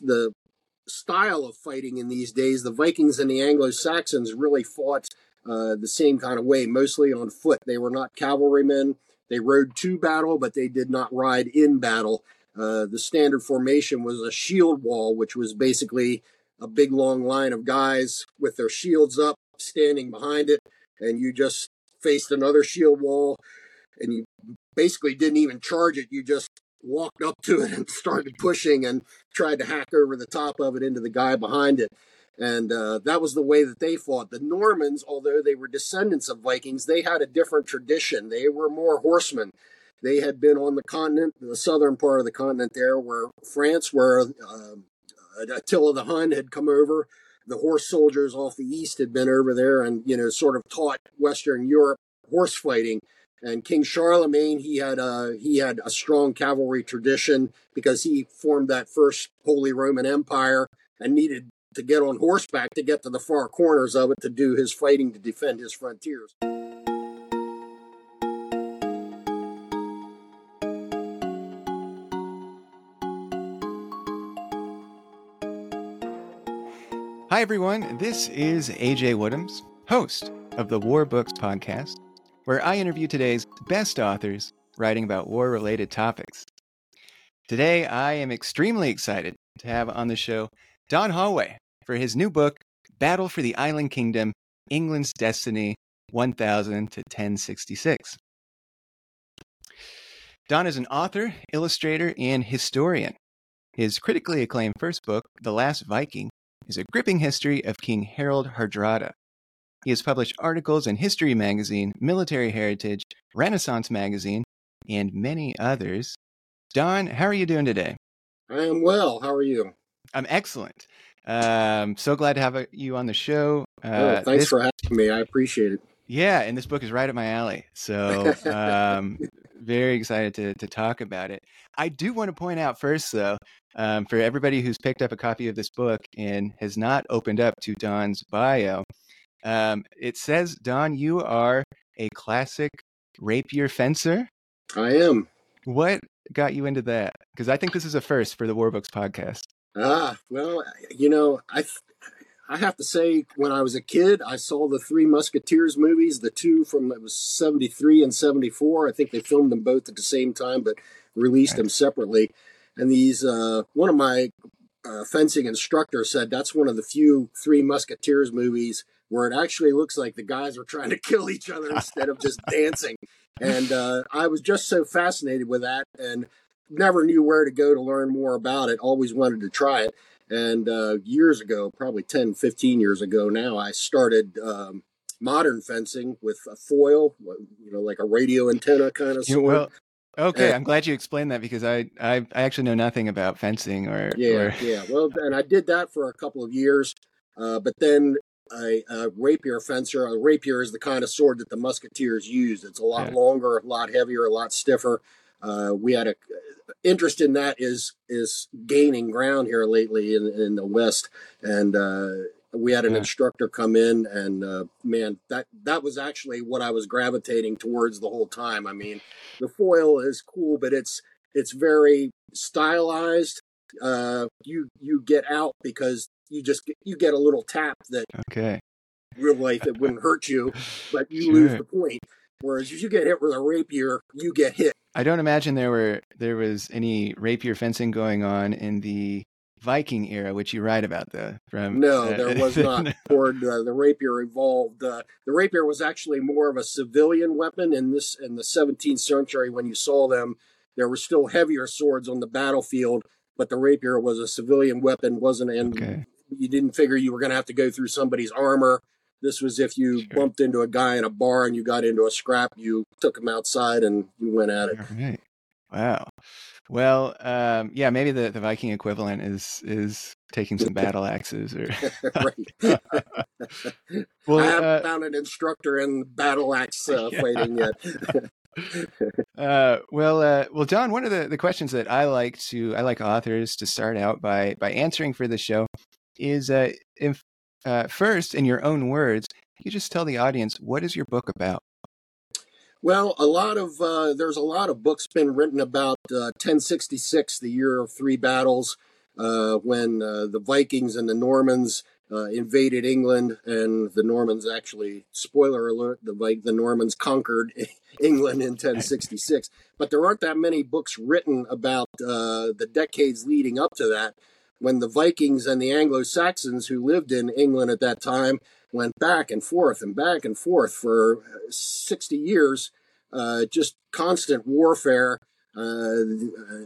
the style of fighting in these days, the Vikings and the Anglo Saxons really fought uh, the same kind of way, mostly on foot. They were not cavalrymen. They rode to battle, but they did not ride in battle. Uh, the standard formation was a shield wall, which was basically a big long line of guys with their shields up, standing behind it, and you just faced another shield wall, and you basically didn't even charge it. You just walked up to it and started pushing and tried to hack over the top of it into the guy behind it. And uh, that was the way that they fought. The Normans, although they were descendants of Vikings, they had a different tradition. They were more horsemen. They had been on the continent, the southern part of the continent there, where France, where uh, Attila the Hun had come over. The horse soldiers off the east had been over there and, you know, sort of taught Western Europe horse fighting. And King Charlemagne, he had a he had a strong cavalry tradition because he formed that first Holy Roman Empire and needed to get on horseback to get to the far corners of it to do his fighting to defend his frontiers. Hi, everyone. This is AJ Woodhams, host of the War Books podcast, where I interview today's best authors writing about war related topics. Today, I am extremely excited to have on the show Don Hollway for his new book, Battle for the Island Kingdom England's Destiny 1000 to 1066. Don is an author, illustrator, and historian. His critically acclaimed first book, The Last Viking, is a gripping history of King Harald Hardrada. He has published articles in History Magazine, Military Heritage, Renaissance Magazine, and many others. Don, how are you doing today? I am well. How are you? I'm excellent. Um, so glad to have you on the show. Uh, oh, thanks this, for having me. I appreciate it. Yeah, and this book is right up my alley. So um, very excited to to talk about it. I do want to point out first, though, um, for everybody who's picked up a copy of this book and has not opened up to Don's bio, um, it says, Don, you are a classic rapier fencer. I am. What got you into that? Because I think this is a first for the War Books podcast. Ah, well, you know, I I have to say, when I was a kid, I saw the Three Musketeers movies, the two from it was seventy three and seventy four. I think they filmed them both at the same time, but released right. them separately. And these, uh, one of my uh, fencing instructors said that's one of the few Three Musketeers movies where it actually looks like the guys are trying to kill each other instead of just dancing. And uh, I was just so fascinated with that, and never knew where to go to learn more about it. Always wanted to try it. And uh, years ago, probably 10, 15 years ago now, I started um, modern fencing with a foil, you know, like a radio antenna kind of. Sword. Well, okay, I'm glad you explained that because I, I, I actually know nothing about fencing or yeah or... yeah. Well, and I did that for a couple of years, uh, but then a, a, rapier fencer. A rapier is the kind of sword that the musketeers used. It's a lot yeah. longer, a lot heavier, a lot stiffer. Uh, we had a interest in that is is gaining ground here lately in, in the West, and uh, we had an yeah. instructor come in, and uh, man, that that was actually what I was gravitating towards the whole time. I mean, the foil is cool, but it's it's very stylized. Uh, you you get out because you just get, you get a little tap that okay real life it wouldn't hurt you, but you sure. lose the point. Whereas if you get hit with a rapier, you get hit. I don't imagine there were there was any rapier fencing going on in the Viking era, which you write about, though. From no, there was not. Toward uh, the rapier evolved. Uh, the rapier was actually more of a civilian weapon in this in the 17th century. When you saw them, there were still heavier swords on the battlefield, but the rapier was a civilian weapon, wasn't and okay. You didn't figure you were going to have to go through somebody's armor this was if you sure. bumped into a guy in a bar and you got into a scrap, you took him outside and you went at it. Right. Wow. Well, um, yeah, maybe the, the Viking equivalent is is taking some battle axes or. right. well, I haven't uh, found an instructor in battle axe uh, yeah. fighting yet. uh, well, uh, well, Don. One of the, the questions that I like to I like authors to start out by by answering for the show is uh, if uh, first, in your own words, you just tell the audience what is your book about? Well, a lot of uh, there's a lot of books been written about uh, 1066, the year of three battles. uh, when uh, the Vikings and the Normans uh, invaded England, and the Normans actually, spoiler alert, the the Normans conquered England in 1066. But there aren't that many books written about uh, the decades leading up to that, when the Vikings and the Anglo Saxons who lived in England at that time went back and forth and back and forth for 60 years, uh, just constant warfare. Uh,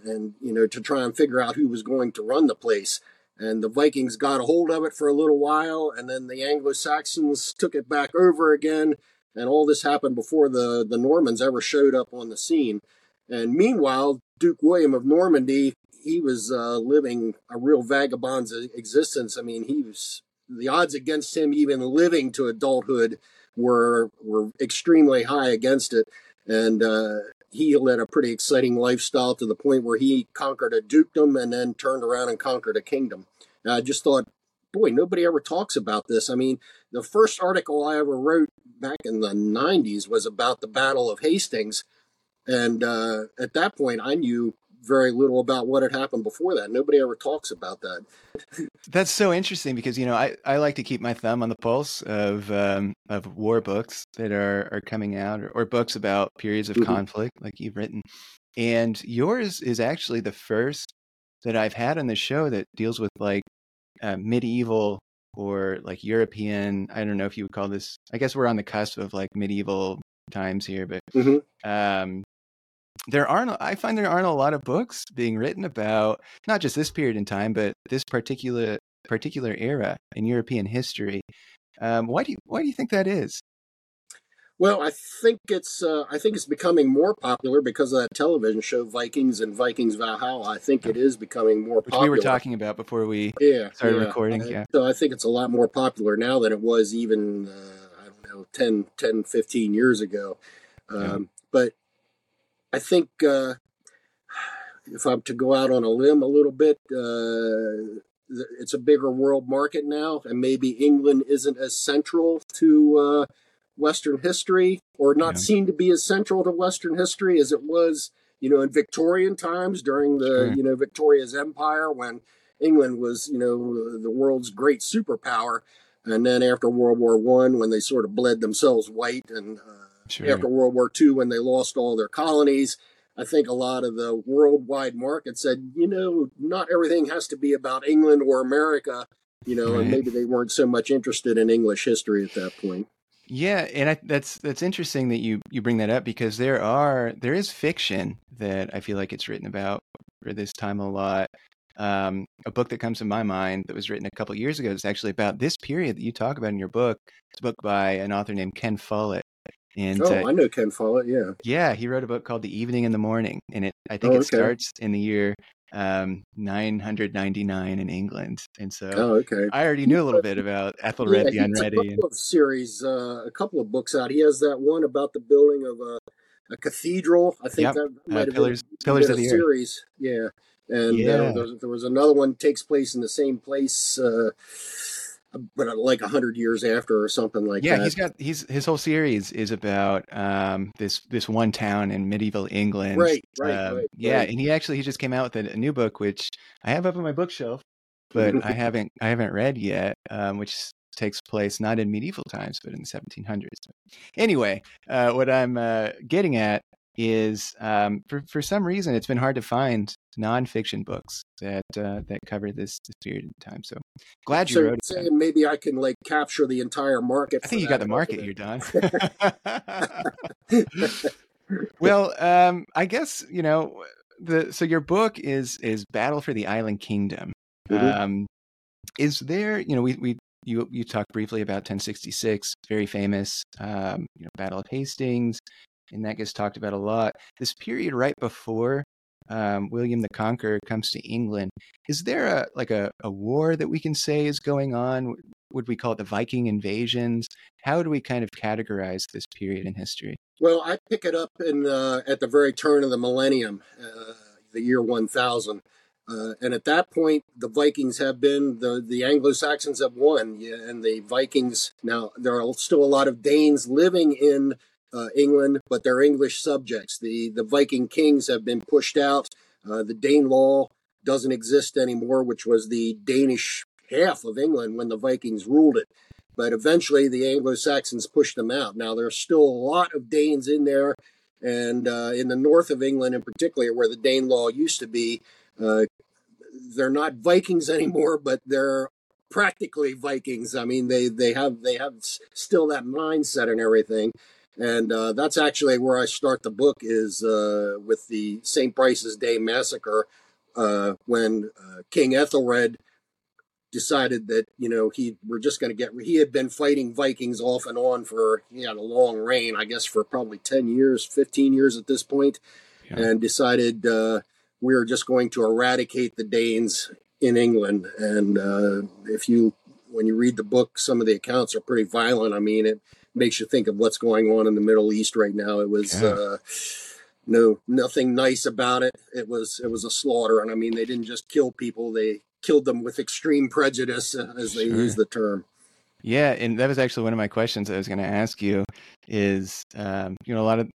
and you know to try and figure out who was going to run the place and the Vikings got a hold of it for a little while, and then the Anglo Saxons took it back over again, and all this happened before the, the Normans ever showed up on the scene. And meanwhile, Duke William of Normandy, he was uh, living a real vagabond's existence. I mean, he was the odds against him even living to adulthood were were extremely high against it, and uh, he led a pretty exciting lifestyle to the point where he conquered a dukedom and then turned around and conquered a kingdom. And I just thought, boy, nobody ever talks about this. I mean, the first article I ever wrote back in the 90s was about the Battle of Hastings. And uh, at that point, I knew very little about what had happened before that. Nobody ever talks about that. That's so interesting because you know I, I like to keep my thumb on the pulse of um, of war books that are are coming out or, or books about periods of mm-hmm. conflict like you've written, and yours is actually the first that I've had on the show that deals with like uh, medieval or like European. I don't know if you would call this. I guess we're on the cusp of like medieval times here, but mm-hmm. um, there aren't i find there aren't a lot of books being written about not just this period in time but this particular particular era in european history. Um, why do you why do you think that is? Well i think it's uh, i think it's becoming more popular because of that television show vikings and vikings valhalla. I think it is becoming more Which we were talking about before we yeah, started yeah. recording yeah. so i think it's a lot more popular now than it was even uh, i don't know 10 10 15 years ago. Um, yeah. but I think uh, if I'm to go out on a limb a little bit, uh, it's a bigger world market now, and maybe England isn't as central to uh, Western history, or not yeah. seen to be as central to Western history as it was, you know, in Victorian times during the, sure. you know, Victoria's Empire when England was, you know, the world's great superpower, and then after World War One when they sort of bled themselves white and uh, sure. after World War II when they lost all their colonies. I think a lot of the worldwide market said, you know, not everything has to be about England or America, you know, right. and maybe they weren't so much interested in English history at that point. Yeah, and I, that's that's interesting that you you bring that up because there are there is fiction that I feel like it's written about for this time a lot. Um, a book that comes to my mind that was written a couple years ago is actually about this period that you talk about in your book. It's a book by an author named Ken Follett, and oh, uh, I know Ken Follett. Yeah, yeah, he wrote a book called The Evening and the Morning, and it I think oh, it starts in the year um, 999 in England. And so oh, okay. I already knew a little bit about Ethelred yeah, the Unready. A couple of series, uh, a couple of books out. He has that one about the building of a, a cathedral. I think yep. that uh, might uh, pillars, been, pillars of the series. Yeah. And uh, yeah. Uh, there, was, there, was, another one takes place in the same place. Uh, but uh, like a hundred years after or something like yeah, that. Yeah, he's got he's his whole series is about um, this this one town in medieval England. Right, right, um, right Yeah, right. and he actually he just came out with a, a, new book which I have up on my bookshelf, but I haven't I haven't read yet, um, which takes place not in medieval times but in the 1700s. Anyway, uh, what I'm uh, getting at is um, for for some reason it's been hard to find nonfiction books that uh, that cover this, this period of time. So glad you so wrote it. Maybe I can like capture the entire market. I think you got the market here, Don. well, um, I guess you know the so your book is is Battle for the Island Kingdom. Mm-hmm. Um, is there you know we we you you talked briefly about 1066, very famous, um, you know, Battle of Hastings, and that gets talked about a lot. This period right before um, William the Conqueror comes to England, is there a like a, a war that we can say is going on? Would we call it the Viking invasions? How do we kind of categorize this period in history? Well, I pick it up in uh, at the very turn of the millennium, uh, the year 1000. Uh, and at that point, the Vikings have been the the Anglo Saxons have won, yeah, and the Vikings now there are still a lot of Danes living in uh, England, but they're English subjects. The the Viking kings have been pushed out. Uh, the Danelaw doesn't exist anymore, which was the Danish half of England when the Vikings ruled it. But eventually the Anglo Saxons pushed them out. Now there's still a lot of Danes in there, and uh, in the north of England in particular, where the Danelaw used to be, uh, they're not Vikings anymore, but they're practically Vikings. I mean, they they have they have still that mindset and everything, and uh, that's actually where I start the book is uh, with the St. Brice's Day massacre uh, when uh, King Ethelred decided that you know he we're just going to get he had been fighting Vikings off and on for he had a long reign I guess for probably 10 years 15 years at this point, yeah. and decided uh, we are just going to eradicate the Danes in England and uh, if you when you read the book some of the accounts are pretty violent I mean it makes you think of what's going on in the Middle East right now it was yeah. uh, no nothing nice about it it was it was a slaughter and I mean they didn't just kill people they killed them with extreme prejudice, uh, as they sure. use the term. Yeah, and that was actually one of my questions I was going to ask you. Is um, you know a lot of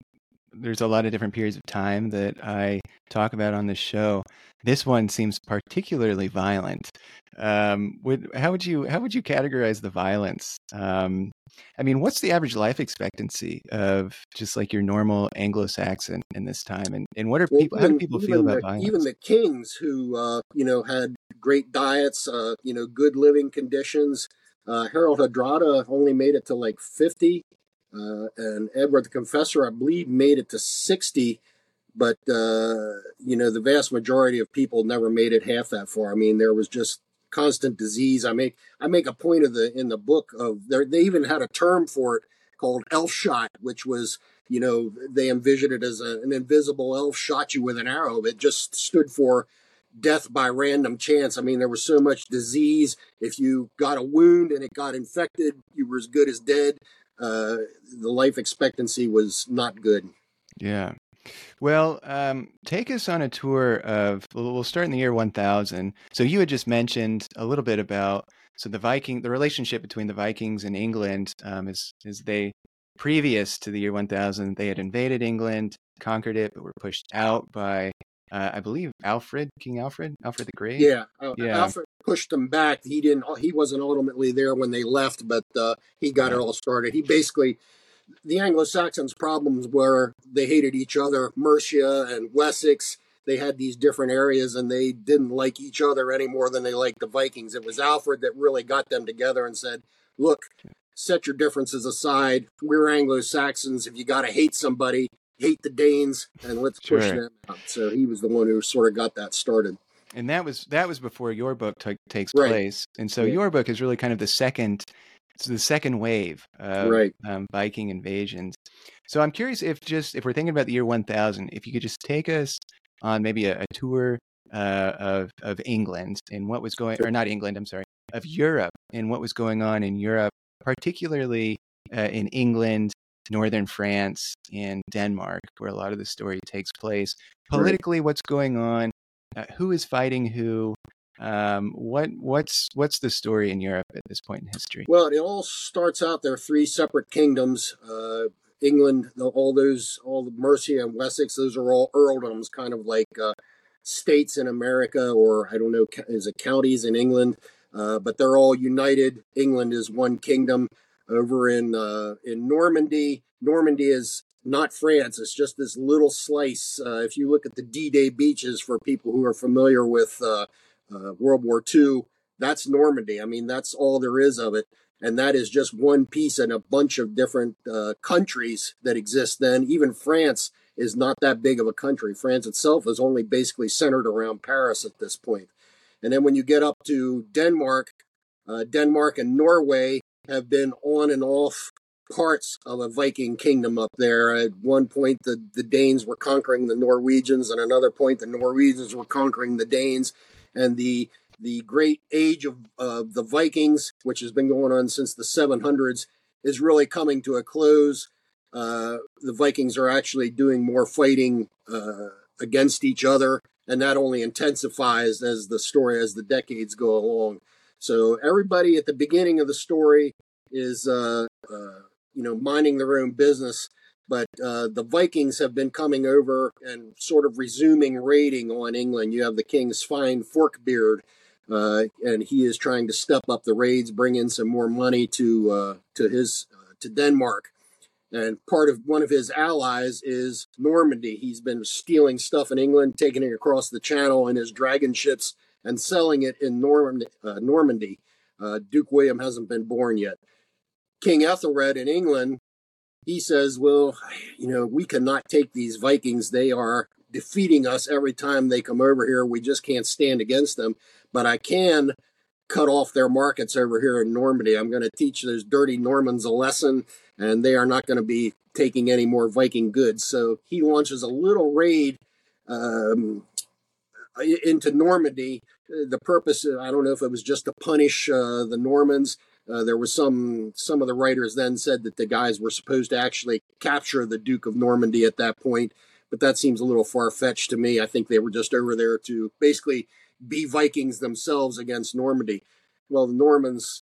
there's a lot of different periods of time that I talk about on this show. This one seems particularly violent. Um, would how would you how would you categorize the violence? Um, I mean, what's the average life expectancy of just like your normal Anglo-Saxon in this time, and, and what are people? Even, how do people feel about the, violence? Even the kings who uh, you know had great diets, uh, you know, good living conditions. Uh, Harald Hardrada only made it to like fifty, uh, and Edward the Confessor, I believe, made it to sixty. But uh, you know, the vast majority of people never made it half that far. I mean, there was just constant disease. I make I make a point of the in the book of there. They even had a term for it called elf shot, which was you know they envisioned it as a, an invisible elf shot you with an arrow. It just stood for death by random chance. I mean, there was so much disease. If you got a wound and it got infected, you were as good as dead. Uh, the life expectancy was not good. Yeah. Well, um, take us on a tour of. We'll start in the year 1000. So you had just mentioned a little bit about so the Viking, the relationship between the Vikings and England um, is is they previous to the year 1000 they had invaded England, conquered it, but were pushed out by uh, I believe Alfred, King Alfred, Alfred the Great. Yeah, uh, yeah. Alfred pushed them back. He didn't. He wasn't ultimately there when they left, but uh, he got it all started. He basically the Anglo Saxons' problems were they hated each other. Mercia and Wessex, they had these different areas and they didn't like each other any more than they liked the Vikings. It was Alfred that really got them together and said, Look, set your differences aside. We're Anglo Saxons. If you got to hate somebody, hate the Danes and let's push them out. So he was the one who sort of got that started. And that was that was before your book t- takes right. place. And so yeah. your book is really kind of the second the second wave of right. um, Viking invasions. So I'm curious if just if we're thinking about the year 1000, if you could just take us on maybe a, a tour uh, of of England and what was going, or not England, I'm sorry, of Europe and what was going on in Europe, particularly uh, in England, northern France, and Denmark, where a lot of the story takes place. Politically, what's going on? Uh, who is fighting who? Um, what what's what's the story in Europe at this point in history? Well, it all starts out there are three separate kingdoms. Uh, England, all those, all the Mercia and Wessex, those are all earldoms, kind of like uh, states in America, or I don't know, is it counties in England? Uh, but they're all united. England is one kingdom. Over in uh, in Normandy, Normandy is not France. It's just this little slice. Uh, if you look at the D-Day beaches, for people who are familiar with uh, uh, World War II. That's Normandy. I mean, that's all there is of it. And that is just one piece in a bunch of different uh, countries that exist then. Even France is not that big of a country. France itself is only basically centered around Paris at this point. And then when you get up to Denmark, uh, Denmark and Norway have been on and off parts of a Viking kingdom up there. At one point, the, the Danes were conquering the Norwegians, and another point, the Norwegians were conquering the Danes and the the great age of uh, the Vikings, which has been going on since the 700s, is really coming to a close. Uh, the Vikings are actually doing more fighting uh, against each other, and that only intensifies as the story as the decades go along. So everybody at the beginning of the story is, uh, uh, you know, minding their own business. but uh, the Vikings have been coming over and sort of resuming raiding on England. You have the King Svein Forkbeard, uh, and he is trying to step up the raids, bring in some more money to uh, to his uh, to Denmark. And part of one of his allies is Normandy. He's been stealing stuff in England, taking it across the Channel in his dragon ships, and selling it in uh, Normandy. Uh, Duke William hasn't been born yet. King Ethelred in England he says, well, you know, we cannot take these Vikings. They are defeating us every time they come over here. We just can't stand against them. But I can cut off their markets over here in Normandy. I'm going to teach those dirty Normans a lesson, and they are not going to be taking any more Viking goods. So he launches a little raid um, into Normandy. The purpose, I don't know if it was just to punish uh, the Normans uh, there was some some of the writers then said that the guys were supposed to actually capture the Duke of Normandy at that point, but that seems a little far fetched to me. I think they were just over there to basically be Vikings themselves against Normandy. Well, the Normans,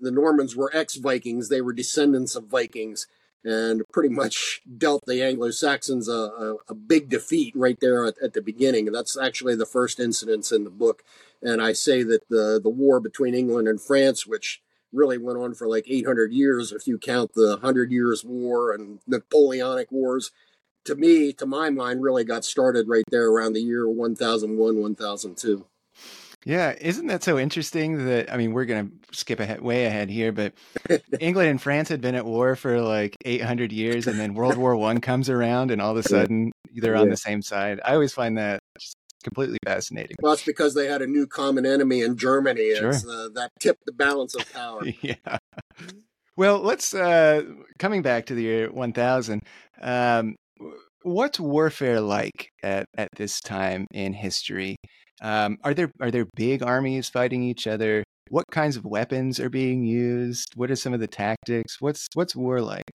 the Normans were ex-Vikings; they were descendants of Vikings, and pretty much dealt the Anglo-Saxons a, a, a big defeat right there at, at the beginning. That's actually the first incidents in the book, and I say that the the war between England and France, which really went on for like 800 years if you count the Hundred Years' War and Napoleonic Wars. To me, to my mind, really got started right there around the year 1001, 1002. Yeah, isn't that so interesting that I mean we're going to skip ahead way ahead here, but England and France had been at war for like 800 years and then World War 1 comes around and all of a sudden they're on the same side. I always find that just completely fascinating. Well, it's because they had a new common enemy in Germany. Sure. Uh, that tipped the balance of power. yeah. Well, let's uh, coming back to the year 1000. Um, what's warfare like at, at this time in history? Um, are there are there big armies fighting each other? What kinds of weapons are being used? What are some of the tactics? What's what's war like?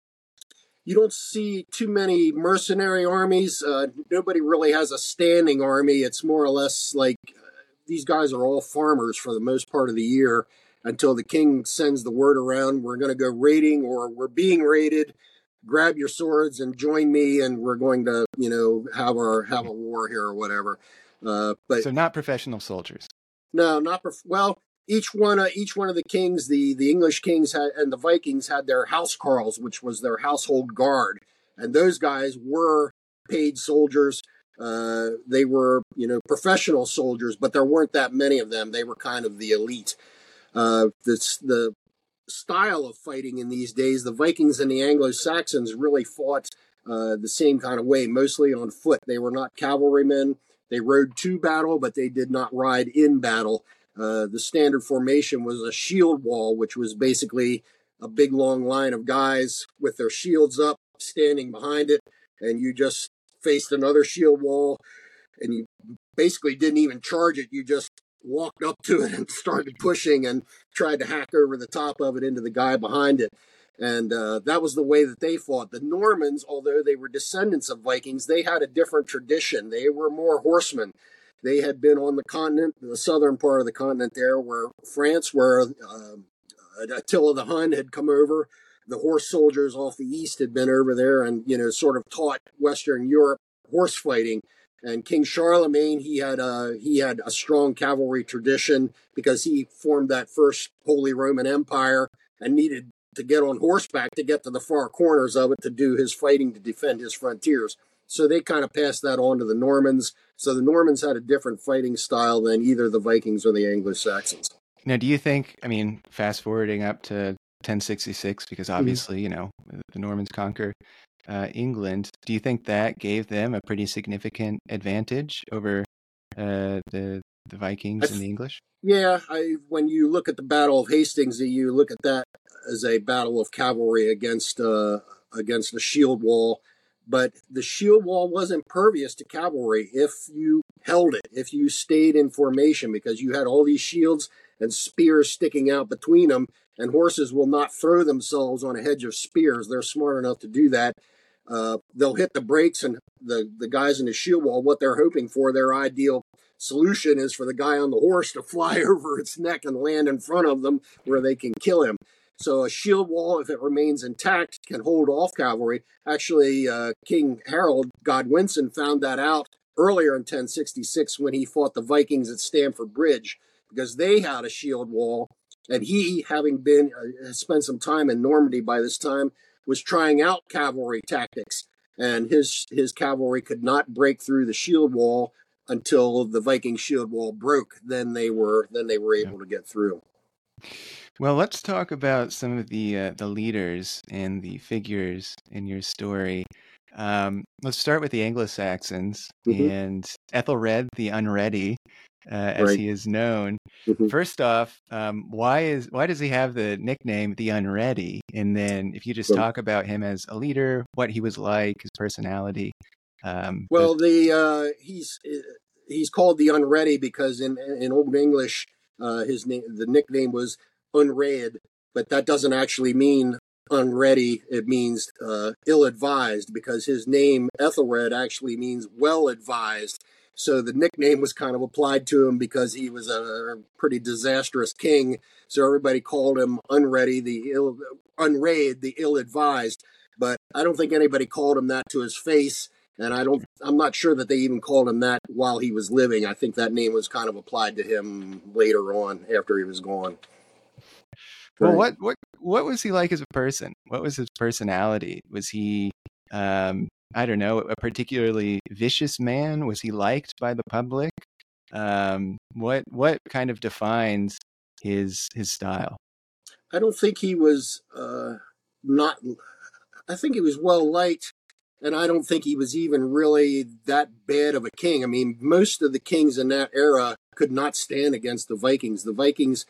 you don't see too many mercenary armies. Uh, nobody really has a standing army. It's more or less like uh, these guys are all farmers for the most part of the year until the king sends the word around we're going to go raiding or we're being raided. Grab your swords and join me, and we're going to, you know, have our have a war here or whatever. Uh, but so not professional soldiers. No, not prof- well each one uh, each one of the kings, the the English kings had, and the Vikings had their house carls, which was their household guard, and those guys were paid soldiers. Uh, they were you know professional soldiers, but there weren't that many of them. They were kind of the elite. Uh, this the style of fighting in these days, the Vikings and the Anglo Saxons really fought uh, the same kind of way, mostly on foot. They were not cavalrymen. They rode to battle, but they did not ride in battle uh, the standard formation was a shield wall, which was basically a big long line of guys with their shields up, standing behind it, and you just faced another shield wall, and you basically didn't even charge it. You just walked up to it and started pushing and tried to hack over the top of it into the guy behind it. And uh, that was the way that they fought. The Normans, although they were descendants of Vikings, they had a different tradition. They were more horsemen. They had been on the continent, the southern part of the continent there, where France, where uh, Attila the Hun had come over. The horse soldiers off the east had been over there and, you know, sort of taught Western Europe horse fighting. And King Charlemagne, he had a he had a strong cavalry tradition because he formed that first Holy Roman Empire and needed to get on horseback to get to the far corners of it to do his fighting to defend his frontiers. So they kind of passed that on to the Normans. So the Normans had a different fighting style than either the Vikings or the Anglo Saxons. Now, do you think, I mean, fast forwarding up to 1066, because mm-hmm. obviously, mm-hmm. you know, the Normans conquer uh, England, do you think that gave them a pretty significant advantage over uh, the the Vikings and the English? Yeah, I, when you look at the Battle of Hastings, you look at that as a battle of cavalry against uh, against the shield wall but the shield wall was impervious to cavalry if you held it, if you stayed in formation, because you had all these shields and spears sticking out between them, and horses will not throw themselves on a hedge of spears. They're smart enough to do that. Uh, they'll hit the brakes, and the, the guys in the shield wall, what they're hoping for, their ideal solution is for the guy on the horse to fly over its neck and land in front of them where they can kill him. So a shield wall, if it remains intact, can hold off cavalry. Actually, uh, King Harold Godwinson found that out earlier in 1066 when he fought the Vikings at Stamford Bridge because they had a shield wall. And he, having been uh, spent some time in Normandy by this time, was trying out cavalry tactics. And his his cavalry could not break through the shield wall until the Viking shield wall broke. Then they were then they were able yeah. to get through. Well, let's talk about some of the uh, the leaders and the figures in your story. Um, let's start with the Anglo Saxons mm-hmm. and Ethelred the Unready, uh, as right. he is known. Mm-hmm. First off, um, why is why does he have the nickname the Unready? And then, if you just talk about him as a leader, what he was like, his personality. Um, well, the uh, he's he's called the Unready because in in Old English, uh, his name the nickname was unread, but that doesn't actually mean unready. It means uh, ill advised because his name, Ethelred, actually means well advised. So the nickname was kind of applied to him because he was a pretty disastrous king. So everybody called him unready, the ill, unread, the ill advised. But I don't think anybody called him that to his face. And I don't, I'm not sure that they even called him that while he was living. I think that name was kind of applied to him later on after he was gone. Well, what what what was he like as a person? What was his personality? Was he um I don't know, a particularly vicious man? Was he liked by the public? Um what what kind of defines his his style? I don't think he was uh not I think he was well liked and I don't think he was even really that bad of a king. I mean, most of the kings in that era could not stand against the Vikings. The Vikings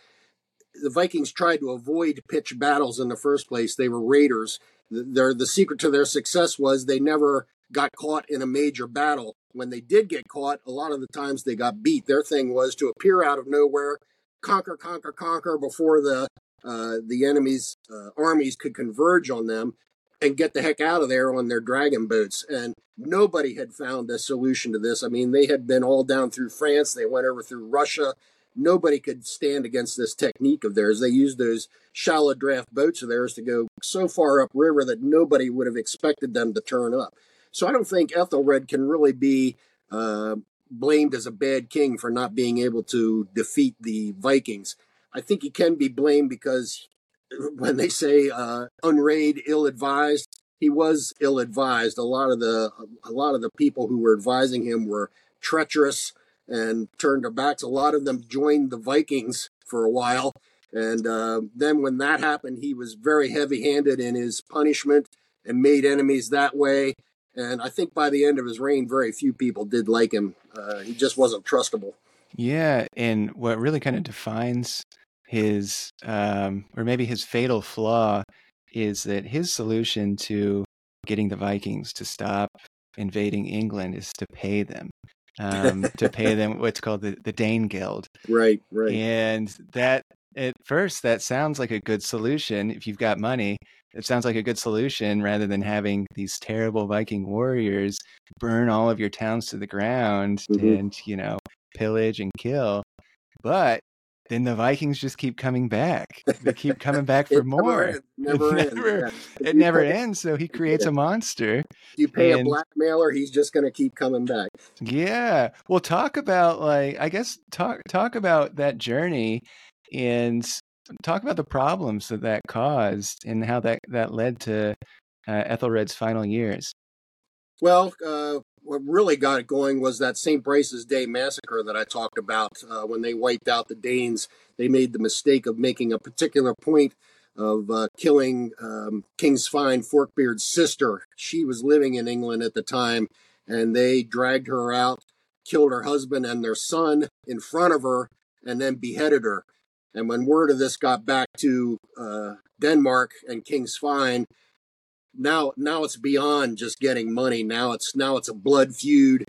the Vikings tried to avoid pitched battles in the first place. They were raiders. The secret to their success was they never got caught in a major battle. When they did get caught, a lot of the times they got beat. Their thing was to appear out of nowhere, conquer, conquer, conquer before the uh, the enemy's uh, armies could converge on them and get the heck out of there on their dragon boats. And nobody had found a solution to this. I mean, they had been all down through France, they went over through Russia, nobody could stand against this technique of theirs. They used those shallow draft boats of theirs to go so far upriver that nobody would have expected them to turn up. So I don't think Ethelred can really be uh, blamed as a bad king for not being able to defeat the Vikings. I think he can be blamed because when they say uh, unrayed, ill-advised, he was ill-advised. A lot of the a lot of the people who were advising him were treacherous and turned their backs. A lot of them joined the Vikings for a while. And uh, then when that happened, he was very heavy handed in his punishment and made enemies that way. And I think by the end of his reign, very few people did like him. Uh, he just wasn't trustable. Yeah. And what really kind of defines his, um, or maybe his fatal flaw, is that his solution to getting the Vikings to stop invading England is to pay them um, to pay them what's called the, the Danegeld. Right, right. And that at first that sounds like a good solution if you've got money. It sounds like a good solution rather than having these terrible Viking warriors burn all of your towns to the ground mm-hmm. and, you know, pillage and kill. But then the Vikings just keep coming back. They keep coming back for more. Never, ends. never, ends. Yeah. it never ends. So he creates yeah. a monster. You pay and, a blackmailer, he's just going to keep coming back. Yeah. Well, talk about like I guess talk talk about that journey and talk about the problems that that caused and how that that led to uh, Ethelred's final years. Well, uh, what really got it going was that St. Brice's Day massacre that I talked about. Uh, when they wiped out the Danes, they made the mistake of making a particular point of uh, killing um, King Svein Forkbeard's sister. She was living in England at the time, and they dragged her out, killed her husband and their son in front of her, and then beheaded her. And when word of this got back to uh, Denmark and King Svein, now now it's beyond just getting money. Now it's now it's a blood feud.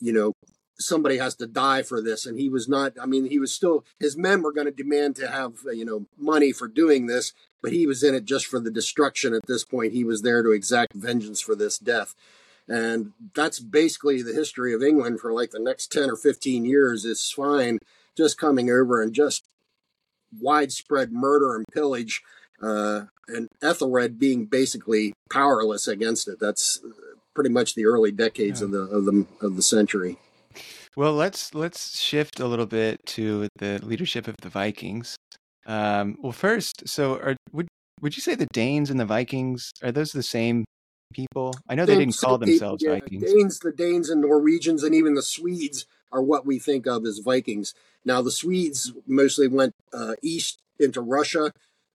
You know, somebody has to die for this, and he was not. I mean, he was still. His men were going to demand to have uh, you know money for doing this, but he was in it just for the destruction. At this point, he was there to exact vengeance for this death. And that's basically the history of England for like the next 10 or 15 years is fine just coming over and just widespread murder and pillage uh, and Ethelred being basically powerless against it. That's pretty much the early decades yeah. of the of the of the century. Well, let's let's shift a little bit to the leadership of the Vikings. Um, well, first, so are, would would you say the Danes and the Vikings are those the same people? I know they didn't call themselves yeah, Vikings. Danes, the Danes and Norwegians, and even the Swedes are what we think of as Vikings. Now, the Swedes mostly went uh, east into Russia,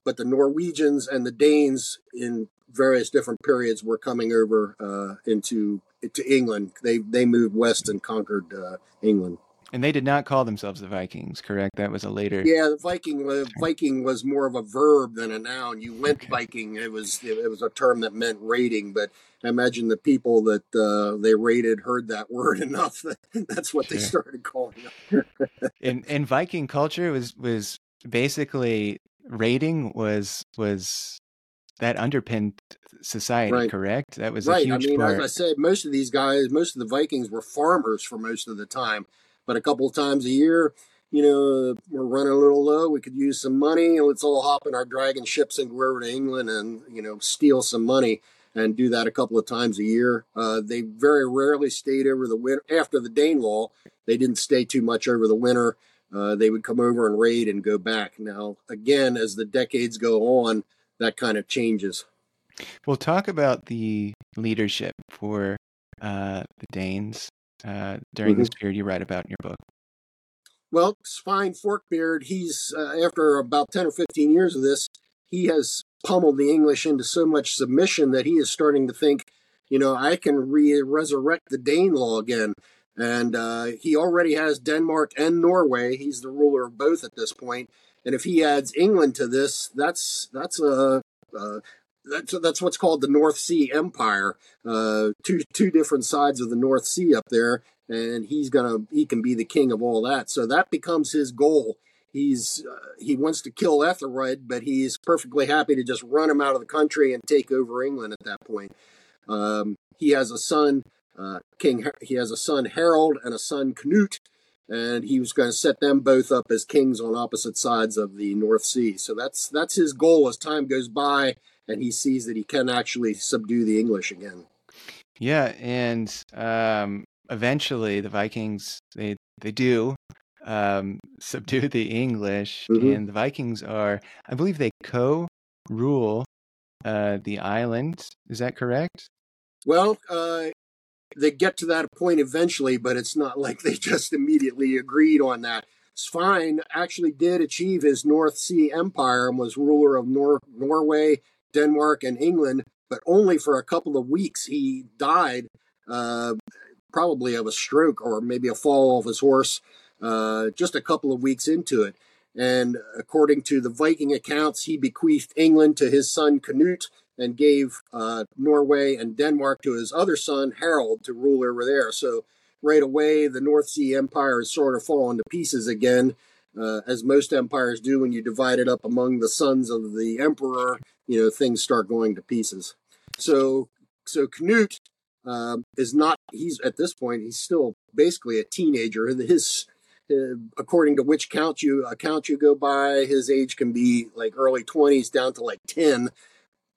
but the Norwegians and the Danes in various different periods were coming over uh, into to England. They they moved west and conquered uh, England. And they did not call themselves the Vikings, correct? That was a later. Yeah, the Viking. Uh, Viking was more of a verb than a noun. You went okay. Viking. It was it was a term that meant raiding. But I imagine the people that uh, they raided heard that word enough that that's what sure. they started calling them. in in Viking culture was was basically raiding was was that underpinned society, right. correct? That was right. I mean, part. as I said, most of these guys, most of the Vikings were farmers for most of the time, but a couple of times a year, you know, we're running a little low. We could use some money, and let's all hop in our dragon ships and go over to England and you know steal some money and do that a couple of times a year. Uh, they very rarely stayed over the winter. After the Danelaw, they didn't stay too much over the winter. Uh, they would come over and raid and go back. Now, again, as the decades go on, that kind of changes. We'll talk about the leadership for uh, the Danes uh, during mm-hmm. this period you write about in your book. Well, Svein Forkbeard, he's uh, after about 10 or 15 years of this, he has pummeled the English into so much submission that he is starting to think, you know, I can re- resurrect the Dane law again. And uh, he already has Denmark and Norway. He's the ruler of both at this point. And if he adds England to this, that's that's a uh, that's that's what's called the North Sea Empire. Uh, two two different sides of the North Sea up there, and he's gonna he can be the king of all that. So that becomes his goal. He's uh, he wants to kill Ethelred, but he's perfectly happy to just run him out of the country and take over England at that point. Um, he has a son, uh, King. He has a son Harold and a son Canute, and he was going to set them both up as kings on opposite sides of the North Sea. So that's that's his goal as time goes by, and he sees that he can actually subdue the English again. Yeah, and um, eventually the Vikings they they do um, subdue the English, mm-hmm. and the Vikings are, I believe, they co-rule uh, the island. Is that correct? Well, uh, they get to that point eventually, but it's not like they just immediately agreed on that. Svein actually did achieve his North Sea empire and was ruler of Nor- Norway, Denmark, and England, but only for a couple of weeks. He died, uh, probably of a stroke or maybe a fall off his horse, uh, just a couple of weeks into it. And according to the Viking accounts, he bequeathed England to his son Canute, and gave uh, Norway and Denmark to his other son, Harold, to rule over there. So right away, the North Sea Empire is sort of fallen to pieces again, uh, as most empires do when you divide it up among the sons of the emperor. You know, things start going to pieces. So, so Canute um, is not. He's at this point. He's still basically a teenager. His uh, according to which count you account you go by, his age can be like early 20s down to like 10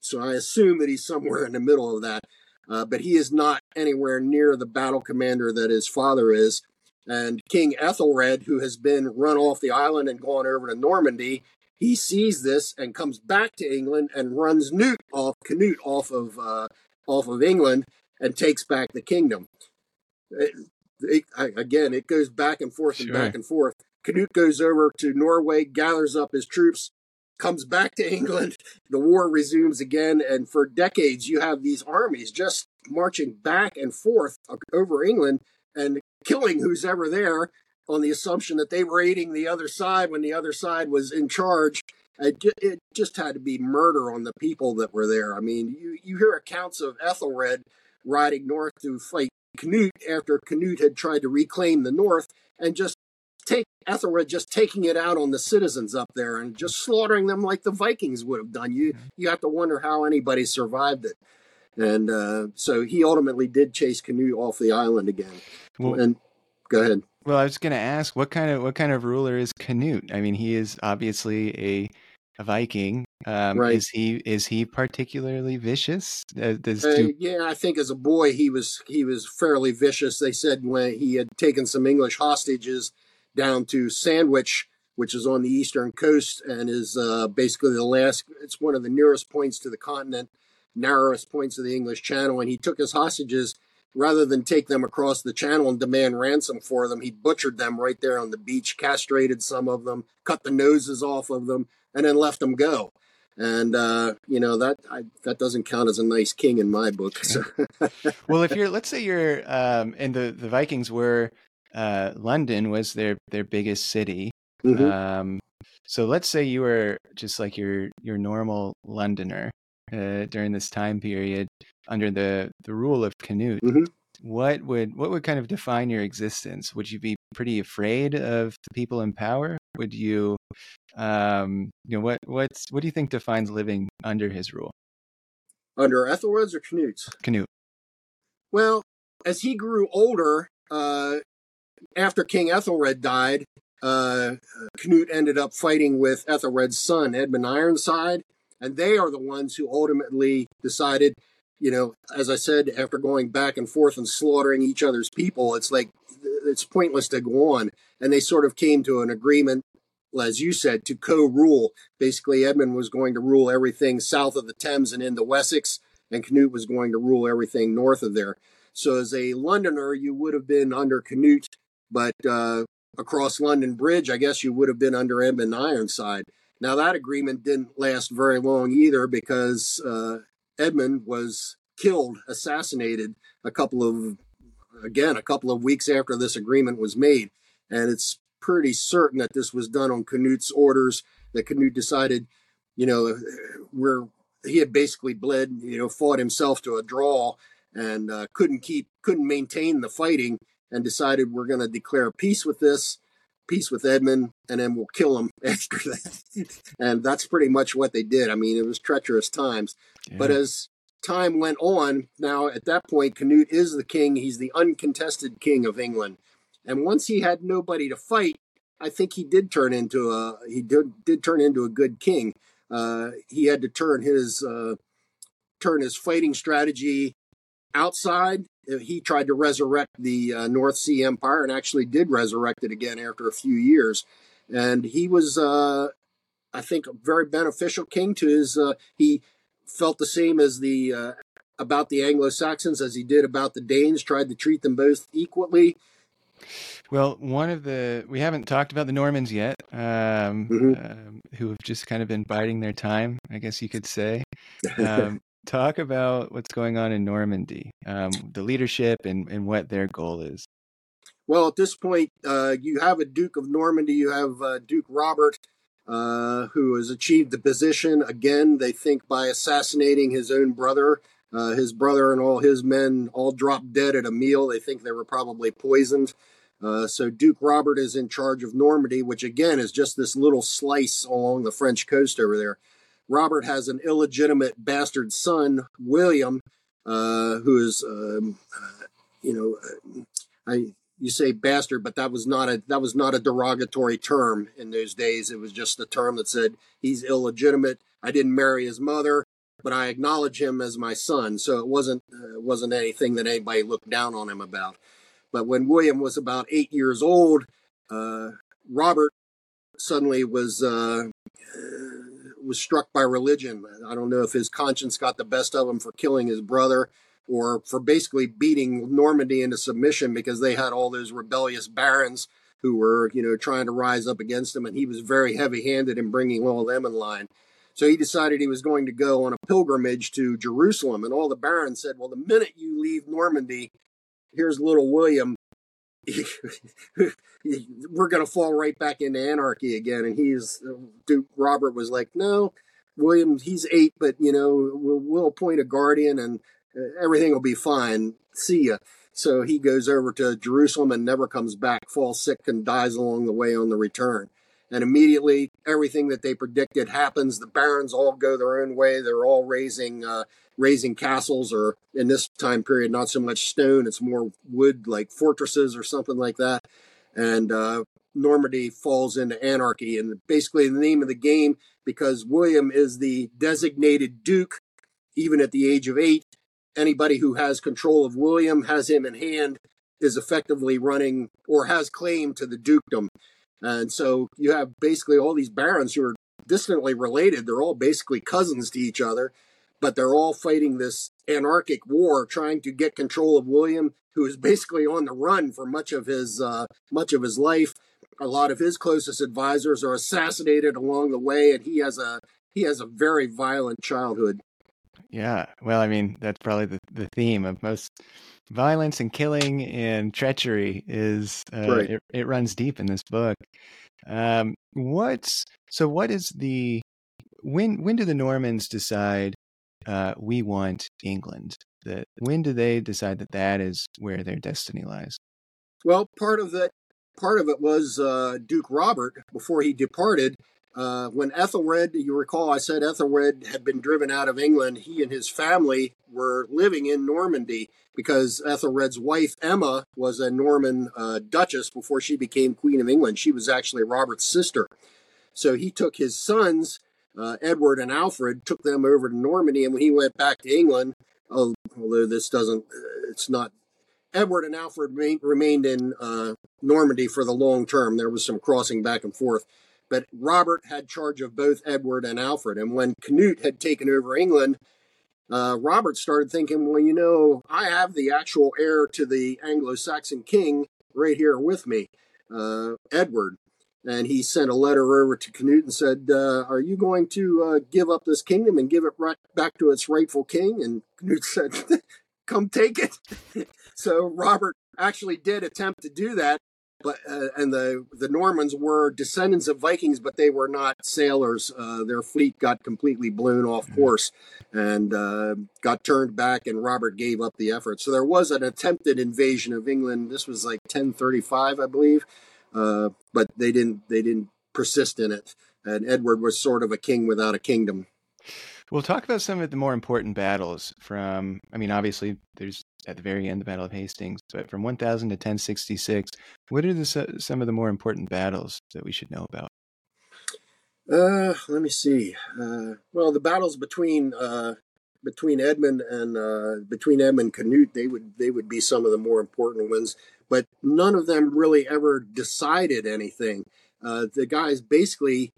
so I assume that he's somewhere in the middle of that. Uh, but he is not anywhere near the battle commander that his father is. And King Ethelred, who has been run off the island and gone over to Normandy, he sees this and comes back to England and runs Newt off Canute off of uh, off of England and takes back the kingdom. It, it, again, it goes back and forth and back and forth. Canute goes over to Norway, gathers up his troops, comes back to England, the war resumes again, and for decades you have these armies just marching back and forth over England and killing who's ever there on the assumption that they were aiding the other side when the other side was in charge. It just had to be murder on the people that were there. I mean, you, you hear accounts of Ethelred riding north to fight Canute after Canute had tried to reclaim the north and just take Ethelred just taking it out on the citizens up there and just slaughtering them like the Vikings would have done. You you have to wonder how anybody survived it. And uh, so he ultimately did chase Canute off the island again. Well, and go ahead. Well, I was going to ask what kind of what kind of ruler is Canute? I mean, he is obviously a a Viking, Um, Right. Is he is he particularly vicious? Uh, does Uh, yeah, I think as a boy he was he was fairly vicious. They said when he had taken some English hostages down to Sandwich, which is on the eastern coast and is uh, basically the last. It's one of the nearest points to the continent, narrowest points of the English Channel, and he took his hostages. Rather than take them across the channel and demand ransom for them, he butchered them right there on the beach, castrated some of them, cut the noses off of them, and then let them go. And uh, you know that I, that doesn't count as a nice king in my book. So, well, if you're, let's say you're, um, and the the Vikings were, uh, London was their their biggest city. Mhm. Um, so let's say you were just like your your normal Londoner uh, during this time period under the the rule of Canute. Mhm. What would what would kind of define your existence? Would you be pretty afraid of the people in power? Would you, um, you know, what what's what do you think defines living under his rule? under Ethelred's or Canute's? Canute. Well, as he grew older, uh, after King Ethelred died, uh, ended up fighting with Ethelred's son, Edmund Ironside, and they are the ones who ultimately decided, you know, as I said, after going back and forth and slaughtering each other's people, it's like it's pointless to go on. And they sort of came to an agreement, as you said, to co rule. Basically, Edmund was going to rule everything south of the Thames and into Wessex, and Canute was going to rule everything north of there. So, as a Londoner, you would have been under Canute, but uh, across London Bridge, I guess you would have been under Edmund Ironside. Now, that agreement didn't last very long either because uh, Edmund was killed, assassinated a couple of, again, a couple of weeks after this agreement was made. And it's pretty certain that this was done on Canute's orders, that Canute decided, you know, where he had basically bled, you know, fought himself to a draw and uh, couldn't keep, couldn't maintain the fighting and decided we're going to declare peace with this, peace with Edmund, and then we'll kill him after that. and that's pretty much what they did. I mean, it was treacherous times. But as time went on, now at that point, Canute is the king. He's the uncontested king of England. And once he had nobody to fight, I think he did turn into a he did did turn into a good king. Uh, he had to turn his uh, turn his fighting strategy outside. Uh, He tried to resurrect the uh, North Sea Empire and actually did resurrect it again after a few years. And he was, uh, I think, a very beneficial king to his. Uh, he felt the same as the uh, about the Anglo Saxons as he did about the Danes. Tried to treat them both equally. Well, one of the we haven't talked about the Normans yet, um, Mhm. um, who have just kind of been biding their time, I guess you could say. Um, talk about what's going on in Normandy, um, the leadership, and, and what their goal is. Well, at this point, uh, you have a Duke of Normandy. You have uh, Duke Robert, uh, who has achieved the position again. They think by assassinating his own brother. Uh, his brother and all his men all dropped dead at a meal. They think they were probably poisoned. Uh, so Duke Robert is in charge of Normandy, which again is just this little slice along the French coast over there. Robert has an illegitimate bastard son, William, uh, who is, um, uh, you know, uh, I you say bastard, but that was not a that was not a derogatory term in those days. It was just a term that said he's illegitimate. I didn't marry his mother, but I acknowledge him as my son. So it wasn't uh, wasn't anything that anybody looked down on him about. But when William was about eight years old, uh, Robert suddenly was uh, was struck by religion. I don't know if his conscience got the best of him for killing his brother or for basically beating Normandy into submission because they had all those rebellious barons who were, you know, trying to rise up against him, and he was very heavy-handed in bringing all of them in line. So he decided he was going to go on a pilgrimage to Jerusalem, and all the barons said, "Well, the minute you leave Normandy, here's little William. We're going to fall right back into anarchy again." And he's Duke Robert was like, "No, William, he's eight, but you know, we'll, we'll appoint a guardian, and uh, everything will be fine. See ya." So he goes over to Jerusalem and never comes back, falls sick, and dies along the way on the return. And immediately, everything that they predicted happens. The barons all go their own way. They're all raising uh, raising castles, or in this time period, not so much stone; it's more wood, like fortresses or something like that. And uh, Normandy falls into anarchy. And basically, the name of the game, because William is the designated duke, even at the age of eight, anybody who has control of William, has him in hand, is effectively running or has claim to the dukedom. And so you have basically all these barons who are distantly related. They're all basically cousins to each other, but they're all fighting this anarchic war, trying to get control of William, who is basically on the run for much of his uh, much of his life. A lot of his closest advisors are assassinated along the way, and he has a he has a very violent childhood. Yeah, well, I mean, that's probably the, the theme of most violence and killing and treachery is uh, right. it, it runs deep in this book. Um, what's so? What is the when? When do the Normans decide uh, we want England? That when do they decide that that is where their destiny lies? Well, part of that, part of it was uh, Duke Robert before he departed. Uh, when Ethelred, you recall, I said Ethelred had been driven out of England. He and his family were living in Normandy because Ethelred's wife Emma was a Norman uh, duchess before she became Queen of England. She was actually Robert's sister. So he took his sons, uh, Edward and Alfred, took them over to Normandy, and when he went back to England, although this doesn't, it's not. Edward and Alfred remained in uh, Normandy for the long term. There was some crossing back and forth. But Robert had charge of both Edward and Alfred. And when Canute had taken over England, uh, Robert started thinking, well, you know, I have the actual heir to the Anglo Saxon king right here with me, uh, Edward. And he sent a letter over to Canute and said, uh, Are you going to uh, give up this kingdom and give it right back to its rightful king? And Canute said, Come take it. so Robert actually did attempt to do that but uh, and the the Normans were descendants of Vikings, but they were not sailors. Uh, their fleet got completely blown off mm-hmm. course and uh, got turned back, and Robert gave up the effort. So there was an attempted invasion of England. This was like 1035, I believe, uh, but they didn't they didn't persist in it. And Edward was sort of a king without a kingdom. We'll talk about some of the more important battles from, I mean, obviously, there's at the very end the Battle of Hastings, but from 1000 to 1066, what are the, some of the more important battles that we should know about? Uh, let me see. Uh, well, the battles between uh, between Edmund and uh, between Edmund Canute, they would they would be some of the more important ones. But none of them really ever decided anything. Uh, the guys basically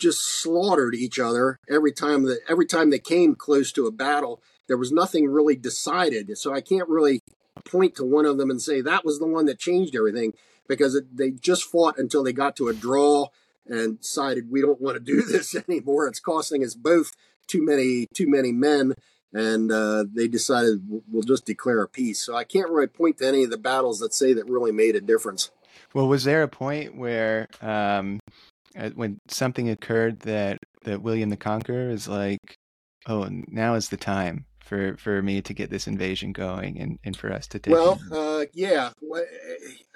just slaughtered each other every time that every time they came close to a battle. There was nothing really decided, so I can't really point to one of them and say that was the one that changed everything because it, they just fought until they got to a draw and decided we don't want to do this anymore. It's costing us both too many too many men, and uh, they decided we'll just declare a peace. So I can't really point to any of the battles that say that really made a difference. Well, was there a point where um, when something occurred that that William the Conqueror is like, oh, now is the time for for me to get this invasion going and and for us to take. Well, uh, yeah,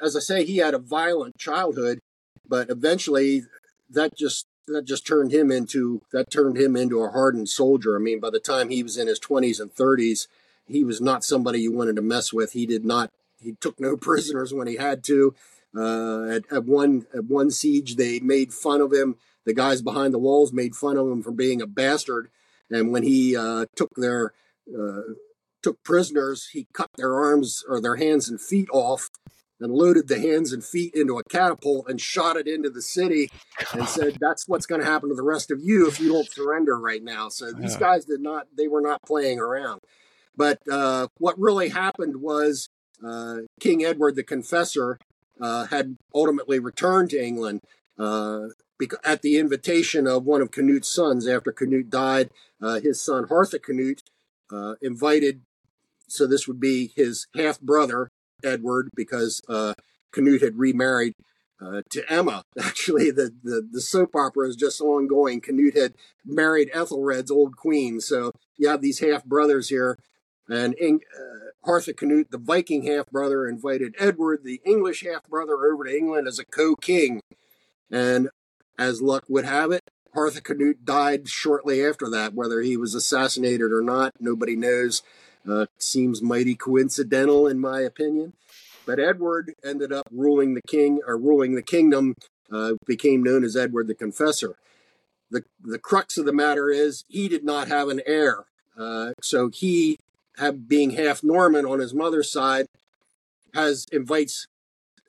as I say, he had a violent childhood, but eventually that just that just turned him into that turned him into a hardened soldier. I mean, by the time he was in his twenties and thirties, he was not somebody you wanted to mess with. He did not. He took no prisoners when he had to. Uh, at, at one at one siege, they made fun of him. The guys behind the walls made fun of him for being a bastard. And when he uh, took their uh, took prisoners, he cut their arms or their hands and feet off, and loaded the hands and feet into a catapult and shot it into the city, and said, "That's what's going to happen to the rest of you if you don't surrender right now." So these guys did not; they were not playing around. But uh, what really happened was uh, King Edward the Confessor uh, had ultimately returned to England uh, at the invitation of one of Canute's sons. After Canute died, uh, his son Harthacnut uh, invited, so this would be his half brother Edward, because uh, Canute had remarried uh, to Emma. Actually, the, the, the soap opera is just ongoing. Canute had married Ethelred's old queen, so you have these half brothers here, and uh, Harthacnut, the Viking half brother, invited Edward, the English half brother, over to England as a co king. And as luck would have it, Harthacnut died shortly after that. Whether he was assassinated or not, nobody knows. Uh, seems mighty coincidental, in my opinion. But Edward ended up ruling the king or ruling the kingdom, uh, became known as Edward the Confessor. The, the crux of the matter is he did not have an heir. Uh, so he, have, being half Norman on his mother's side, has invites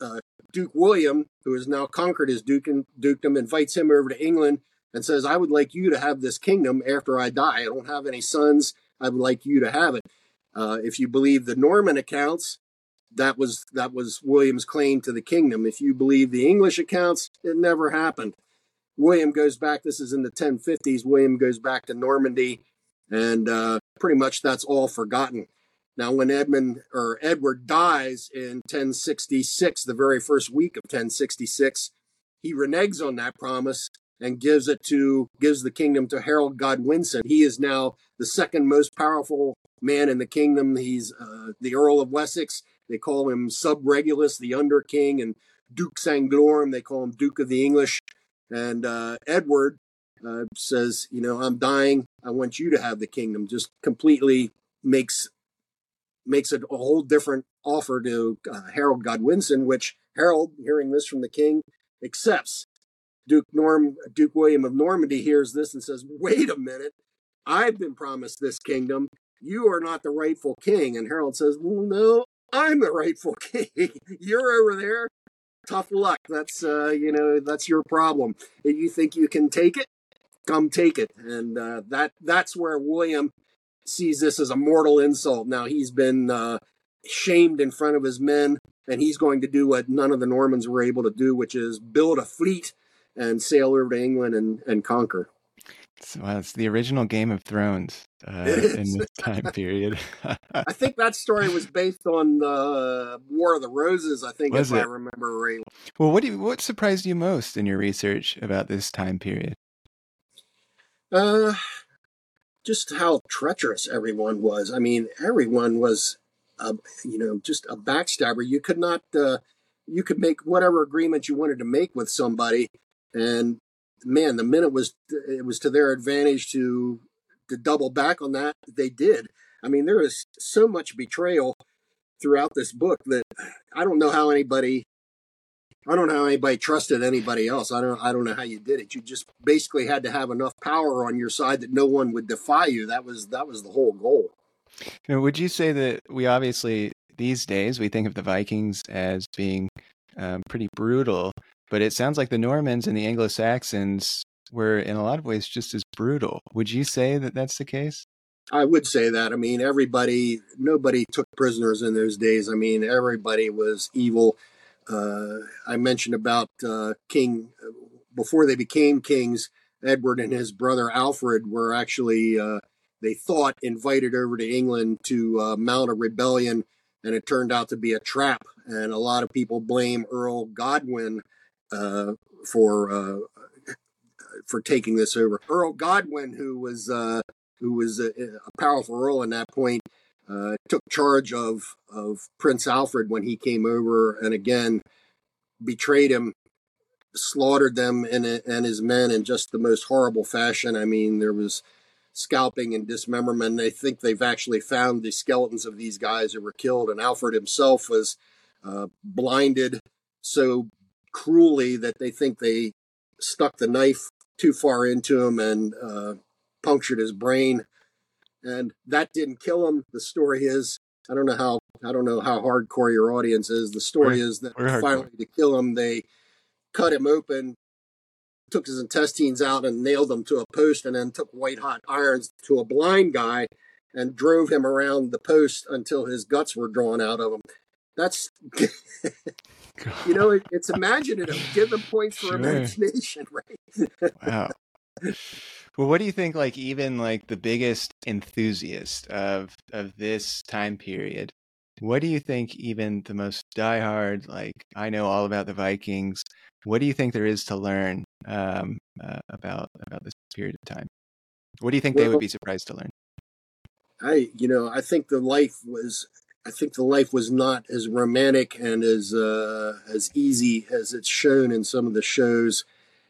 uh, Duke William, who has now conquered his dukedom, dukedom, invites him over to England and says, I would like you to have this kingdom after I die. I don't have any sons. I would like you to have it. Uh, if you believe the Norman accounts, that was that was William's claim to the kingdom. If you believe the English accounts, it never happened. William goes back. This is in the 1050s. William goes back to Normandy, and uh, pretty much that's all forgotten. Now, when Edmund or Edward dies in 1066, the very first week of 1066, he reneges on that promise and gives it to gives the kingdom to Harold Godwinson. He is now the second most powerful man in the kingdom. He's uh, the Earl of Wessex. They call him Sub Regulus, the Under King, and Dux Anglorum. They call him Duke of the English. And uh, Edward uh, says, you know, I'm dying. I want you to have the kingdom. Just completely makes makes it a whole different offer to uh, Harold Godwinson, which Harold, hearing this from the king, accepts. Duke Norm, Duke William of Normandy hears this and says, "Wait a minute, I've been promised this kingdom. You are not the rightful king." And Harold says, well, "No, I'm the rightful king. You're over there. Tough luck. That's uh, you know that's your problem. You think you can take it, come take it." And uh, that that's where William sees this as a mortal insult. Now he's been uh, shamed in front of his men, and he's going to do what none of the Normans were able to do, which is build a fleet and sail over to England and, and conquer. So well, it's the original Game of Thrones uh, in this time period. I think that story was based on the War of the Roses. I think, was if it? I remember right. Well, what do you, what surprised you most in your research about this time period? Uh, just how treacherous everyone was. I mean, everyone was, uh, you know, just a backstabber. You could not, uh, you could make whatever agreement you wanted to make with somebody, and man, the minute was it was to their advantage to to double back on that. They did. I mean, there is so much betrayal throughout this book that I don't know how anybody I don't know how anybody trusted anybody else. I don't I don't know how you did it. You just basically had to have enough power on your side that no one would defy you. That was that was the whole goal. Now, would you say that we obviously these days we think of the Vikings as being um, pretty brutal, but it sounds like the Normans and the Anglo Saxons were in a lot of ways just as brutal. Would you say that that's the case? I would say that. I mean, everybody, nobody took prisoners in those days. I mean, everybody was evil uh, I mentioned about uh, King before they became kings. Edward and his brother Alfred were actually uh, they thought invited over to England to uh, mount a rebellion, and it turned out to be a trap. And a lot of people blame Earl Godwin uh, for uh, for taking this over. Earl Godwin, who was who was a, a powerful earl in that point, uh, took charge of of Prince Alfred when he came over, and again betrayed him, slaughtered them and and his men in just the most horrible fashion. I mean, there was scalping and dismemberment. I think they've actually found the skeletons of these guys who were killed, and Alfred himself was uh, blinded so cruelly that they think they stuck the knife too far into him and uh, punctured his brain and that didn't kill him. The story is I don't know how I don't know how hardcore your audience is. The story we're, is that finally to kill him, they cut him open, took his intestines out, and nailed them to a post, and then took white hot irons to a blind guy and drove him around the post until his guts were drawn out of him. That's you know, it, it's imaginative. Give them points for sure. imagination, right? wow. Well, what do you think? Like, even like the biggest enthusiast of of this time period, what do you think? Even the most diehard, like I know all about the Vikings. What do you think there is to learn um, uh, about about this period of time? What do you think well, they would be surprised to learn? I, you know, I think the life was I think the life was not as romantic and as uh, as easy as it's shown in some of the shows.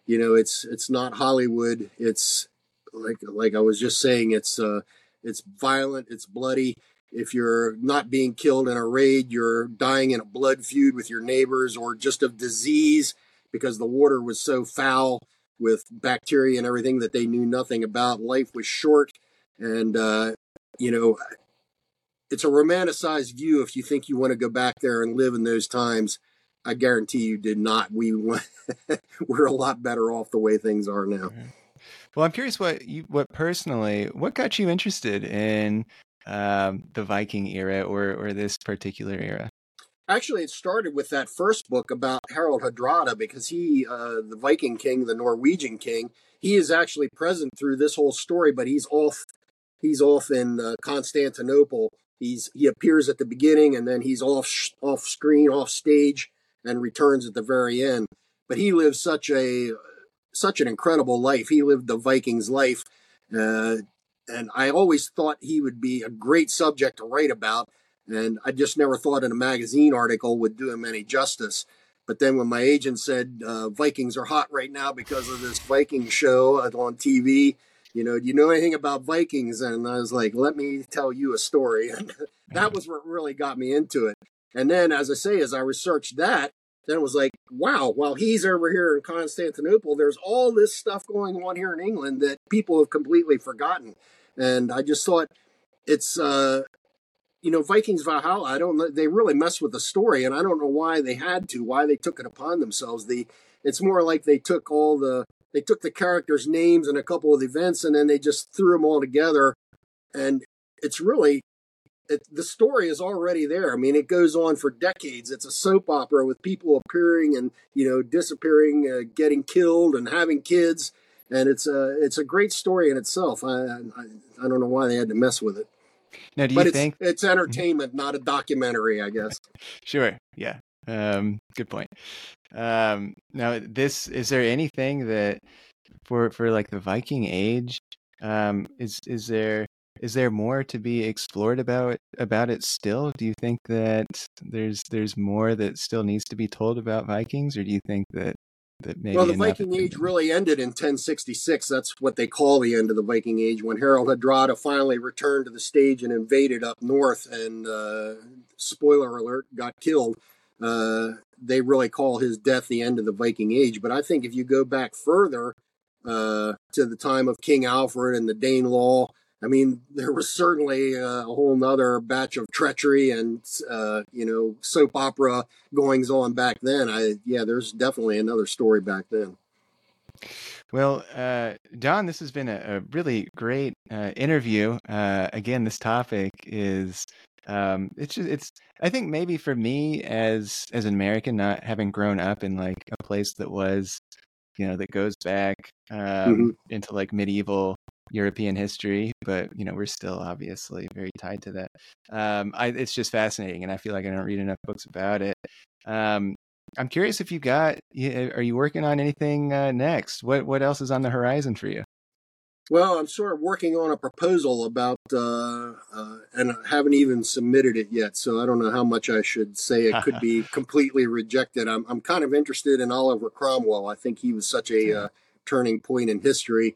You know, it's it's not Hollywood. It's like like I was just saying, it's uh, it's violent, it's bloody. if you're not being killed in a raid, you're dying in a blood feud with your neighbors or just of disease because the water was so foul with bacteria and everything that they knew nothing about. Life was short. And, uh, you know, it's a romanticized view if you think you want to go back there and live in those times. I guarantee you did not. We we're a lot better off the way things are now. Well, I'm curious what you what personally what got you interested in um, the Viking era or or this particular era? Actually, it started with that first book about Harald Hardrada because he, uh, the Viking king, the Norwegian king, he is actually present through this whole story, but he's off. He's off in uh, Constantinople. He's he appears at the beginning and then he's off off screen, off stage, and returns at the very end. But he lived such a such an incredible life. He lived the Vikings' life, uh, and I always thought he would be a great subject to write about. And I just never thought in a magazine article would do him any justice. But then when my agent said uh, Vikings are hot right now because of this Viking show on TV, you know, do you know anything about Vikings? And I was like, let me tell you a story. And that was what really got me into it. And then, as I say, as I researched that, then it was like, wow, while he's over here in Constantinople, there's all this stuff going on here in England that people have completely forgotten. And I just thought it's, uh, you know, Vikings Valhalla, I don't they really mess with the story, and I don't know why they had to, why they took it upon themselves. The It's more like they took all the, they took the characters' names and a couple of events, and then they just threw them all together. And it's really it, the story is already there. I mean, it goes on for decades. It's a soap opera with people appearing and you know disappearing, uh, getting killed, and having kids, and it's a it's a great story in itself. I I, I don't know why they had to mess with it. Now, do but you it's, think it's entertainment, not a documentary? I guess. sure. Yeah. Um, good point. Um, now, this is there anything that for for like the Viking Age? Um, is is there is there more to be explored about about it still? Do you think that there's there's more that still needs to be told about Vikings, or do you think that that maybe well, the Viking Age really ended in 1066. That's what they call the end of the Viking Age when Harald Hardrada finally returned to the stage and invaded up north, and uh, spoiler alert, got killed. Uh, they really call his death the end of the Viking Age. But I think if you go back further uh, to the time of King Alfred and the Danelaw I mean, there was certainly a whole nother batch of treachery and, uh, you know, soap opera goings on back then. I, yeah, there's definitely another story back then. Well, uh, Don, this has been a, a really great uh, interview. Uh, again, this topic is um, it's just, it's I think maybe for me as as an American, not having grown up in like a place that was, you know, that goes back um, mm-hmm. into like medieval European history, but you know we're still obviously very tied to that. Um, I, it's just fascinating, and I feel like I don't read enough books about it. Um, I'm curious if you got, are you working on anything uh, next? What what else is on the horizon for you? Well, I'm sort of working on a proposal about, uh, uh, and I haven't even submitted it yet, so I don't know how much I should say. It could be completely rejected. I'm I'm kind of interested in Oliver Cromwell. I think he was such a uh, turning point in history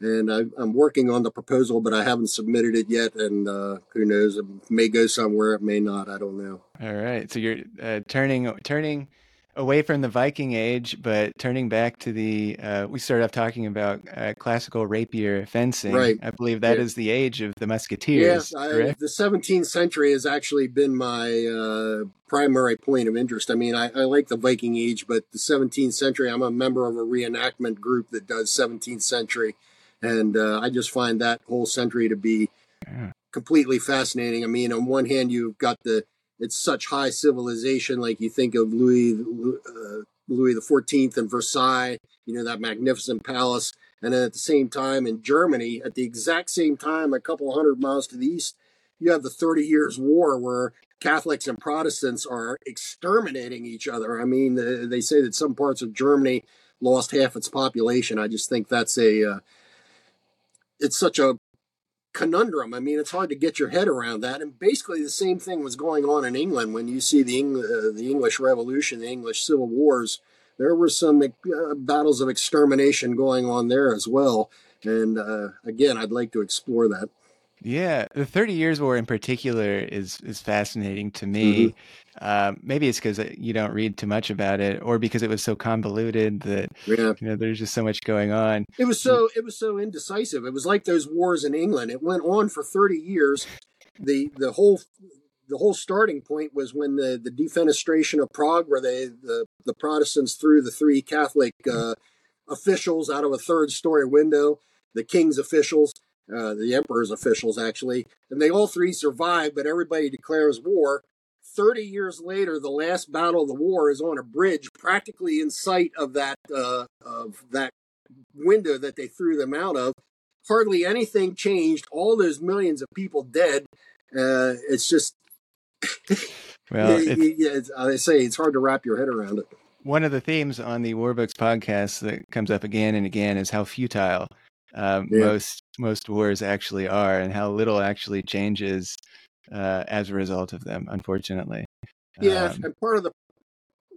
and I, am working on the proposal, but I haven't submitted it yet. And uh, who knows? It may go somewhere. It may not. I don't know. All right. So you're uh, turning turning away from the Viking Age, but turning back to the. Uh, we started off talking about uh, classical rapier fencing. Right. I believe that yeah. is the age of the musketeers. Yes, I, the 17th century has actually been my uh, primary point of interest. I mean, I, I like the Viking Age, but the 17th century. I'm a member of a reenactment group that does 17th century and uh, I just find that whole century to be yeah. completely fascinating. I mean, on one hand, you've got the it's such high civilization, like you think of Louis uh, Louis the Fourteenth and Versailles, you know that magnificent palace, and then at the same time in Germany, at the exact same time, a couple hundred miles to the east, you have the Thirty Years' War, where Catholics and Protestants are exterminating each other. I mean, they say that some parts of Germany lost half its population. I just think that's a uh, it's such a conundrum. I mean, it's hard to get your head around that. And basically, the same thing was going on in England when you see the Eng- uh, the English Revolution, the English Civil Wars. There were some uh, battles of extermination going on there as well. And uh, again, I'd like to explore that. Yeah, the Thirty Years' War in particular is is fascinating to me. Mm-hmm. Um, maybe it's because uh, you don't read too much about it, or because it was so convoluted that yeah. you know there's just so much going on. It was so it was so indecisive. It was like those wars in England. It went on for thirty years. the The whole the whole starting point was when the the defenestration of Prague, where they the the Protestants threw the three Catholic uh, officials out of a third story window. The king's officials uh, the emperor's officials actually, and they all three survive, but everybody declares war. 30 years later, the last battle of the war is on a bridge practically in sight of that uh, of that window that they threw them out of. Hardly anything changed. All those millions of people dead. Uh, it's just well, yeah, it's, I say it's hard to wrap your head around it. One of the themes on the War Books podcast that comes up again and again is how futile uh, yeah. most most wars actually are, and how little actually changes uh, as a result of them. Unfortunately. Yeah, um, and part of the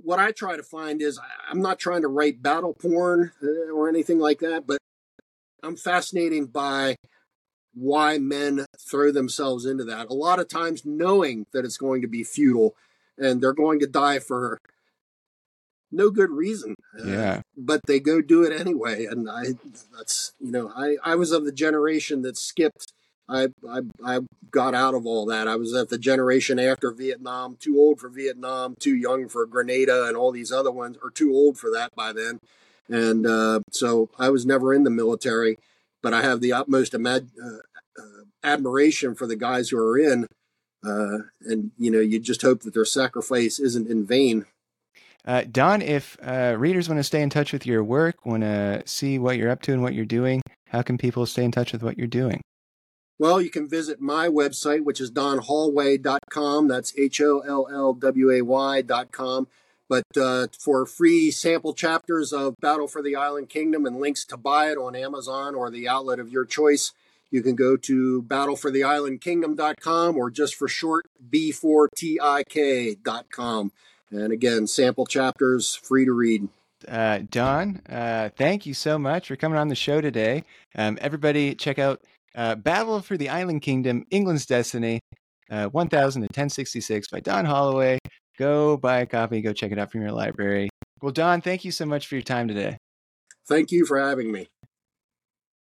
what I try to find is I'm not trying to write battle porn uh, or anything like that, but I'm fascinated by why men throw themselves into that. A lot of times knowing that it's going to be futile and they're going to die for no good reason. Uh, yeah. But they go do it anyway. And I, that's, you know, I, I was of the generation that skipped. I, I, I got out of all that. I was at the generation after Vietnam, too old for Vietnam, too young for Grenada and all these other ones, or too old for that by then. And uh, so I was never in the military, but I have the utmost imag- uh, uh, admiration for the guys who are in. Uh, and, you know, you just hope that their sacrifice isn't in vain. Uh, Don, if uh, readers want to stay in touch with your work, want to see what you're up to and what you're doing, how can people stay in touch with what you're doing? Well, you can visit my website, which is donhollway.com. That's H O L L W A Y.com. But uh, for free sample chapters of Battle for the Island Kingdom and links to buy it on Amazon or the outlet of your choice, you can go to battlefortheislandkingdom.com or just for short, B4TIK.com. And again, sample chapters free to read. Uh, Don, uh, thank you so much for coming on the show today. Um, everybody, check out uh, Battle for the Island Kingdom England's Destiny, uh, 1066 by Don Hollway. Go buy a copy, go check it out from your library. Well, Don, thank you so much for your time today. Thank you for having me.